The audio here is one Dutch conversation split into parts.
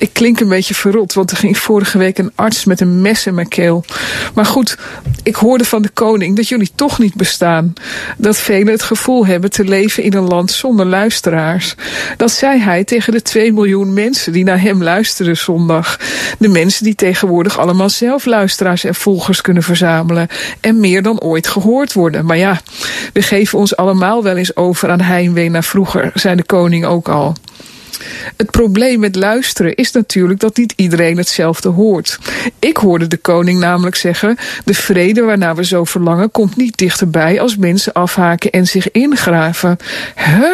Ik klink een beetje verrot, want er ging vorige week een arts met een mes in mijn keel. Maar goed, ik hoorde van de koning dat jullie toch niet bestaan. Dat velen het gevoel hebben te leven in een land zonder luisteraars. Dat zei hij tegen de 2 miljoen mensen die naar hem luisteren zondag. De mensen die tegenwoordig allemaal zelf luisteraars en volgers kunnen verzamelen. En meer dan ooit gehoord worden. Maar ja, we geven ons allemaal wel eens over aan heimwee naar vroeger, zei de koning ook al. Het probleem met luisteren is natuurlijk dat niet iedereen hetzelfde hoort. Ik hoorde de koning namelijk zeggen: de vrede waarnaar we zo verlangen komt niet dichterbij als mensen afhaken en zich ingraven. Huh?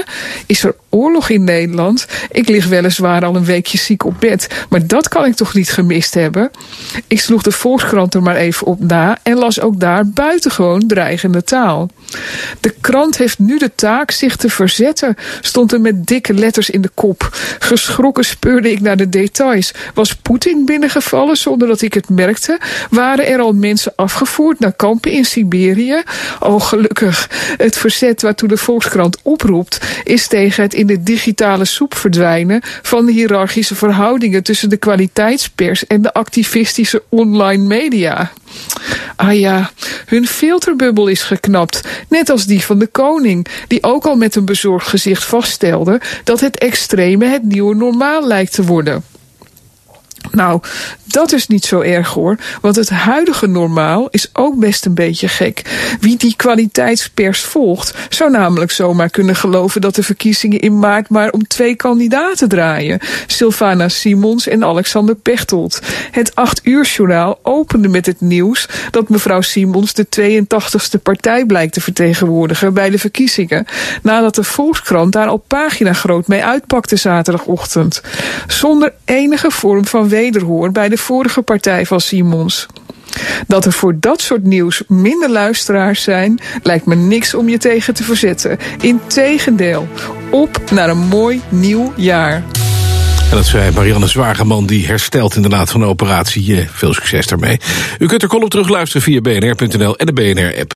Is er oorlog in Nederland? Ik lig weliswaar al een weekje ziek op bed, maar dat kan ik toch niet gemist hebben? Ik sloeg de Volkskrant er maar even op na en las ook daar buitengewoon dreigende taal. De krant heeft nu de taak zich te verzetten, stond er met dikke letters in de kop. Geschrokken speurde ik naar de details. Was Poetin binnengevallen zonder dat ik het merkte? Waren er al mensen afgevoerd naar kampen in Siberië? Oh, gelukkig. Het verzet waartoe de Volkskrant oproept, is tegen het in de digitale soep verdwijnen van de hiërarchische verhoudingen tussen de kwaliteitspers en de activistische online media. Ah ja, hun filterbubbel is geknapt, net als die van de koning, die ook al met een bezorgd gezicht vaststelde dat het extreme het nieuwe normaal lijkt te worden. Nou, dat is niet zo erg hoor, want het huidige normaal is ook best een beetje gek. Wie die kwaliteitspers volgt, zou namelijk zomaar kunnen geloven dat de verkiezingen in maart maar om twee kandidaten draaien: Sylvana Simons en Alexander Pechtold. Het 8 uur journaal opende met het nieuws dat mevrouw Simons de 82ste partij blijkt te vertegenwoordigen bij de verkiezingen, nadat de Volkskrant daar al pagina groot mee uitpakte zaterdagochtend. Zonder enige vorm van wederhoor bij de vorige partij van Simons. Dat er voor dat soort nieuws minder luisteraars zijn, lijkt me niks om je tegen te verzetten. Integendeel, op naar een mooi nieuw jaar. En dat zei Marianne Zwageman, die herstelt inderdaad van de operatie. Veel succes daarmee. U kunt er column terugluisteren via bnr.nl en de BNR-app.